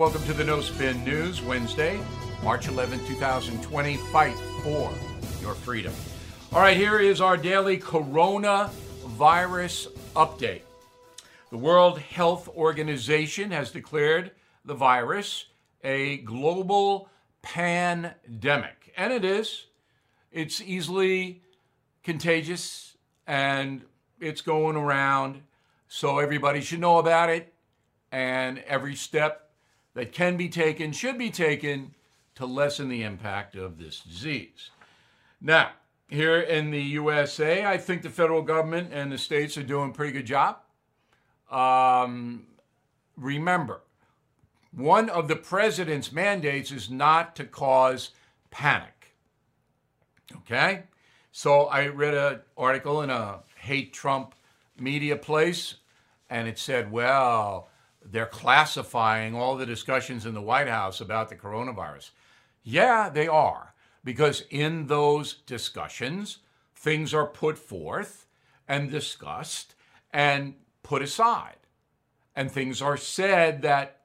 Welcome to the No Spin News, Wednesday, March 11, 2020. Fight for your freedom. All right, here is our daily coronavirus update. The World Health Organization has declared the virus a global pandemic, and it is. It's easily contagious and it's going around, so everybody should know about it, and every step that can be taken should be taken to lessen the impact of this disease. Now, here in the USA, I think the federal government and the states are doing a pretty good job. Um, remember, one of the president's mandates is not to cause panic. Okay? So I read an article in a hate Trump media place, and it said, well, they're classifying all the discussions in the White House about the coronavirus. Yeah, they are, because in those discussions, things are put forth and discussed and put aside. And things are said that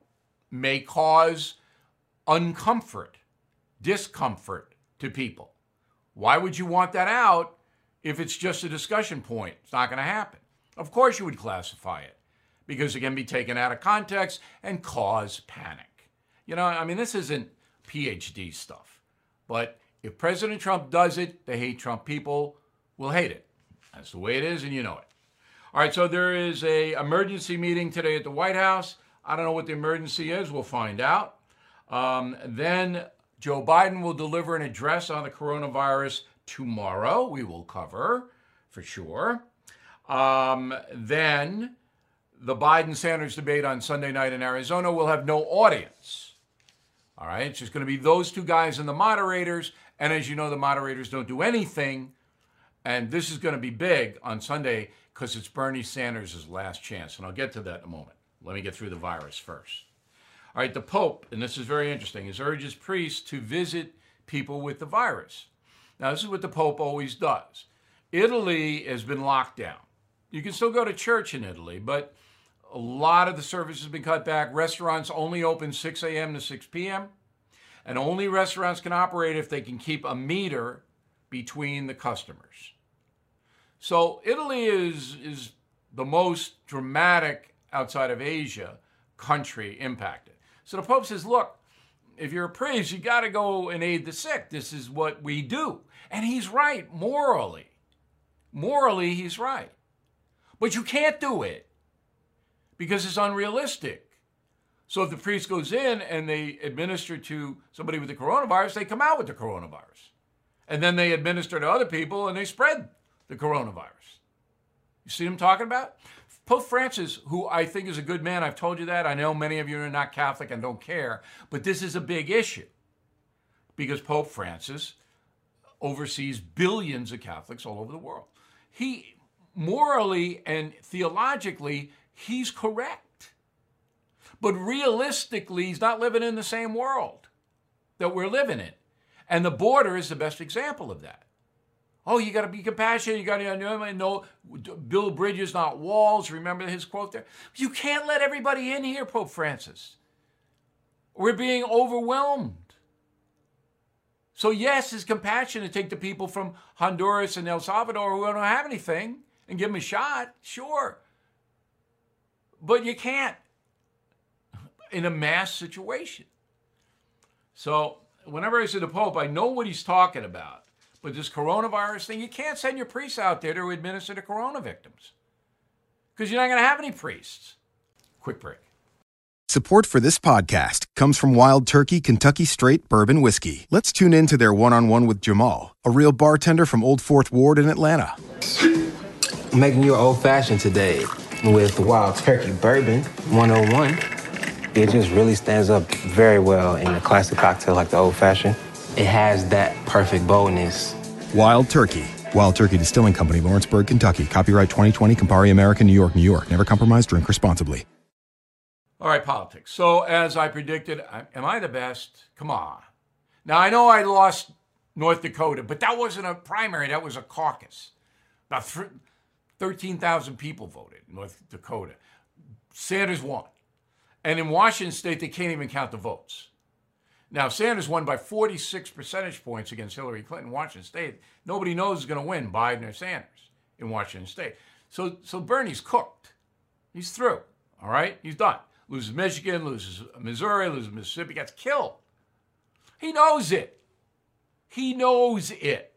may cause uncomfort, discomfort to people. Why would you want that out if it's just a discussion point? It's not going to happen. Of course, you would classify it because it can be taken out of context and cause panic. You know, I mean, this isn't PhD stuff, but if President Trump does it, the hate Trump people will hate it. That's the way it is, and you know it. All right, so there is a emergency meeting today at the White House. I don't know what the emergency is. We'll find out. Um, then Joe Biden will deliver an address on the coronavirus tomorrow. We will cover for sure. Um, then the Biden Sanders debate on Sunday night in Arizona will have no audience. All right, it's just going to be those two guys and the moderators. And as you know, the moderators don't do anything. And this is going to be big on Sunday because it's Bernie Sanders' last chance. And I'll get to that in a moment. Let me get through the virus first. All right, the Pope, and this is very interesting, is urges priests to visit people with the virus. Now, this is what the Pope always does. Italy has been locked down. You can still go to church in Italy, but a lot of the service has been cut back. Restaurants only open 6 a.m. to 6 p.m. And only restaurants can operate if they can keep a meter between the customers. So Italy is, is the most dramatic outside of Asia country impacted. So the Pope says, look, if you're a priest, you got to go and aid the sick. This is what we do. And he's right, morally. Morally, he's right. But you can't do it because it's unrealistic. So if the priest goes in and they administer to somebody with the coronavirus, they come out with the coronavirus. And then they administer to other people and they spread the coronavirus. You see what I'm talking about? Pope Francis, who I think is a good man, I've told you that. I know many of you are not Catholic and don't care, but this is a big issue because Pope Francis oversees billions of Catholics all over the world. He morally and theologically he's correct. But realistically, he's not living in the same world that we're living in. And the border is the best example of that. Oh, you got to be compassionate. You got to know, build bridges, not walls. Remember his quote there? You can't let everybody in here, Pope Francis. We're being overwhelmed. So, yes, his compassion to take the people from Honduras and El Salvador who don't have anything and give them a shot, sure. But you can't in a mass situation. So whenever I say the Pope, I know what he's talking about. But this coronavirus thing, you can't send your priests out there to administer to corona victims because you're not going to have any priests. Quick break. Support for this podcast comes from Wild Turkey Kentucky Straight Bourbon Whiskey. Let's tune in to their one on one with Jamal, a real bartender from Old Fourth Ward in Atlanta. I'm making you an old fashioned today with Wild Turkey Bourbon 101. It just really stands up very well in a classic cocktail like the old fashioned. It has that perfect boldness. Wild Turkey. Wild Turkey Distilling Company, Lawrenceburg, Kentucky. Copyright 2020, Campari America, New York, New York. Never compromise, drink responsibly. All right, politics. So, as I predicted, am I the best? Come on. Now, I know I lost North Dakota, but that wasn't a primary, that was a caucus. About 13,000 people voted in North Dakota. Sanders won. And in Washington state, they can't even count the votes. Now, Sanders won by 46 percentage points against Hillary Clinton in Washington state. Nobody knows who's going to win, Biden or Sanders, in Washington state. So, so Bernie's cooked. He's through. All right? He's done. Loses Michigan, loses Missouri, loses Mississippi, gets killed. He knows it. He knows it.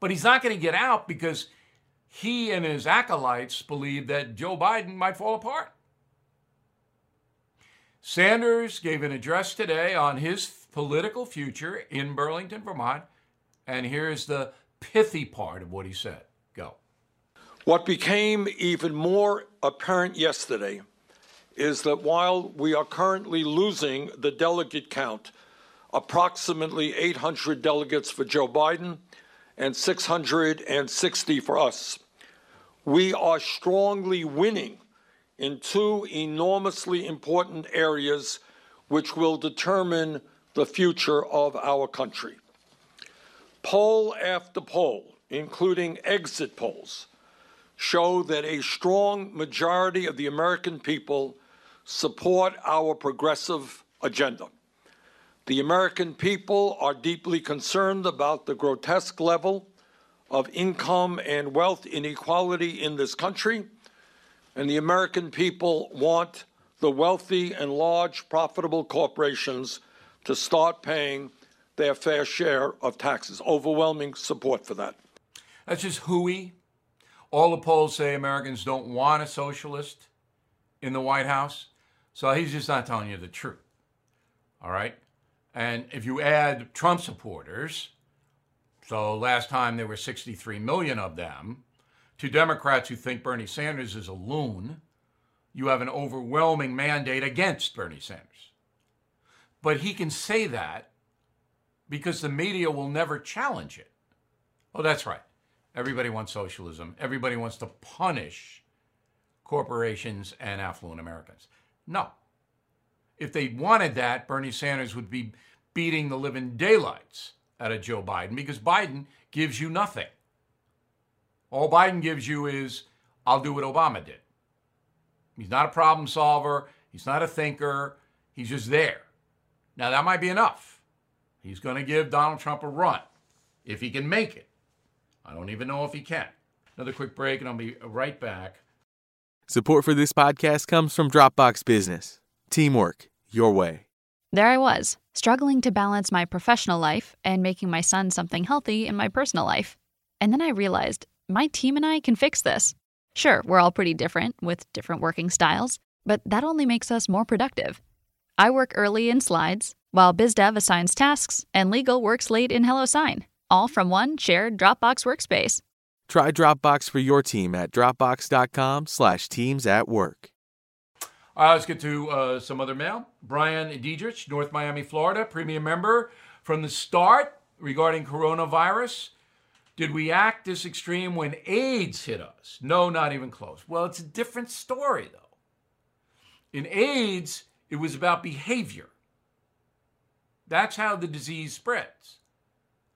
But he's not going to get out because he and his acolytes believe that Joe Biden might fall apart. Sanders gave an address today on his political future in Burlington, Vermont, and here's the pithy part of what he said. Go. What became even more apparent yesterday is that while we are currently losing the delegate count, approximately 800 delegates for Joe Biden and 660 for us, we are strongly winning in two enormously important areas which will determine the future of our country. Poll after poll, including exit polls, show that a strong majority of the American people support our progressive agenda. The American people are deeply concerned about the grotesque level of income and wealth inequality in this country and the American people want the wealthy and large profitable corporations to start paying their fair share of taxes. Overwhelming support for that. That's just hooey. All the polls say Americans don't want a socialist in the White House. So he's just not telling you the truth. All right? And if you add Trump supporters, so last time there were 63 million of them, to Democrats who think Bernie Sanders is a loon, you have an overwhelming mandate against Bernie Sanders. But he can say that because the media will never challenge it. Oh, that's right. Everybody wants socialism. Everybody wants to punish corporations and affluent Americans. No. If they wanted that, Bernie Sanders would be beating the living daylights out of Joe Biden because Biden gives you nothing. All Biden gives you is, I'll do what Obama did. He's not a problem solver. He's not a thinker. He's just there. Now, that might be enough. He's going to give Donald Trump a run if he can make it. I don't even know if he can. Another quick break, and I'll be right back. Support for this podcast comes from Dropbox Business. Teamwork, your way. There I was, struggling to balance my professional life and making my son something healthy in my personal life. And then I realized my team and I can fix this. Sure, we're all pretty different with different working styles, but that only makes us more productive. I work early in slides, while BizDev assigns tasks, and legal works late in HelloSign, all from one shared Dropbox workspace. Try Dropbox for your team at dropbox.com/slash teams at work. All right, let's get to uh, some other mail. Brian Diedrich, North Miami, Florida, premium member from the start regarding coronavirus. Did we act this extreme when AIDS hit us? No, not even close. Well, it's a different story, though. In AIDS, it was about behavior. That's how the disease spreads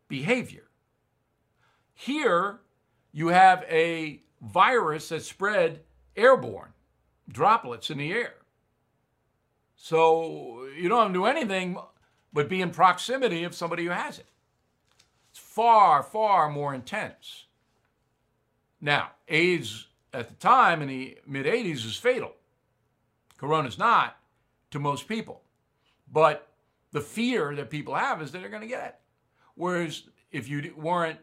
behavior. Here, you have a virus that spread airborne, droplets in the air. So you don't have to do anything but be in proximity of somebody who has it It's far, far more intense. Now, AIDS at the time in the mid 80s is fatal. Corona's not to most people. But the fear that people have is that they're going to get it. Whereas if you weren't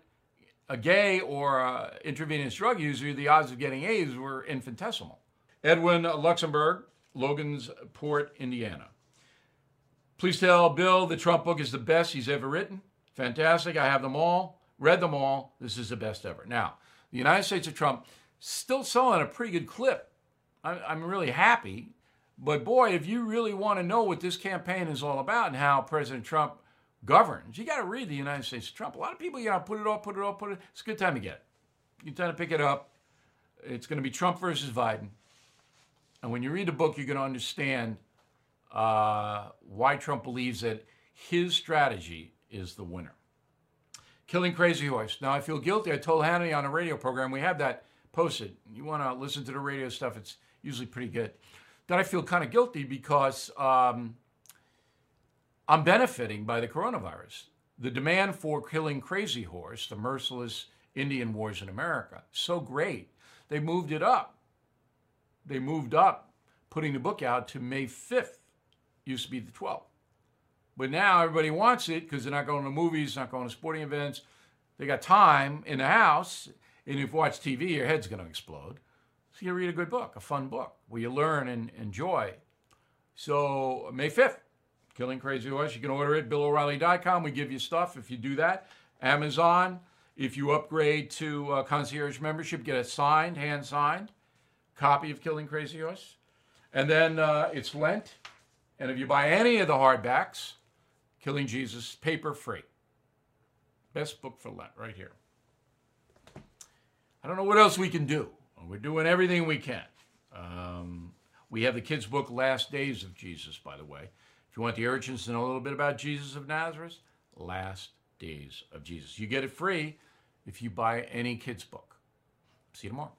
a gay or a intravenous drug user, the odds of getting AIDS were infinitesimal. Edwin Luxembourg, Logan's Port, Indiana. Please tell Bill the Trump book is the best he's ever written. Fantastic. I have them all, read them all. This is the best ever. Now, the United States of Trump still selling a pretty good clip. I'm really happy. But boy, if you really want to know what this campaign is all about and how President Trump governs, you got to read the United States of Trump. A lot of people, you know, put it off, put it off, put it. It's a good time to get it. You time to pick it up. It's going to be Trump versus Biden. And when you read the book, you're going to understand uh, why Trump believes that his strategy is the winner. Killing Crazy Horse. Now, I feel guilty. I told Hannity on a radio program, we have that posted. You want to listen to the radio stuff, it's usually pretty good. that I feel kind of guilty because um, I'm benefiting by the coronavirus. The demand for killing Crazy Horse, the merciless Indian wars in America, so great. They moved it up. They moved up, putting the book out to May 5th. Used to be the 12th. But now everybody wants it because they're not going to movies, not going to sporting events. They got time in the house, and if you watch TV, your head's going to explode. So you read a good book, a fun book, where you learn and enjoy. So May 5th, Killing Crazy Horse. You can order it, BillO'Reilly.com. We give you stuff if you do that. Amazon, if you upgrade to uh, concierge membership, get a signed, hand signed copy of Killing Crazy Horse. And then uh, it's Lent. And if you buy any of the hardbacks, Killing Jesus, paper free. Best book for Lent, right here. I don't know what else we can do. We're doing everything we can. Um, we have the kids' book, Last Days of Jesus, by the way. If you want the urchins to know a little bit about Jesus of Nazareth, Last Days of Jesus. You get it free if you buy any kids' book. See you tomorrow.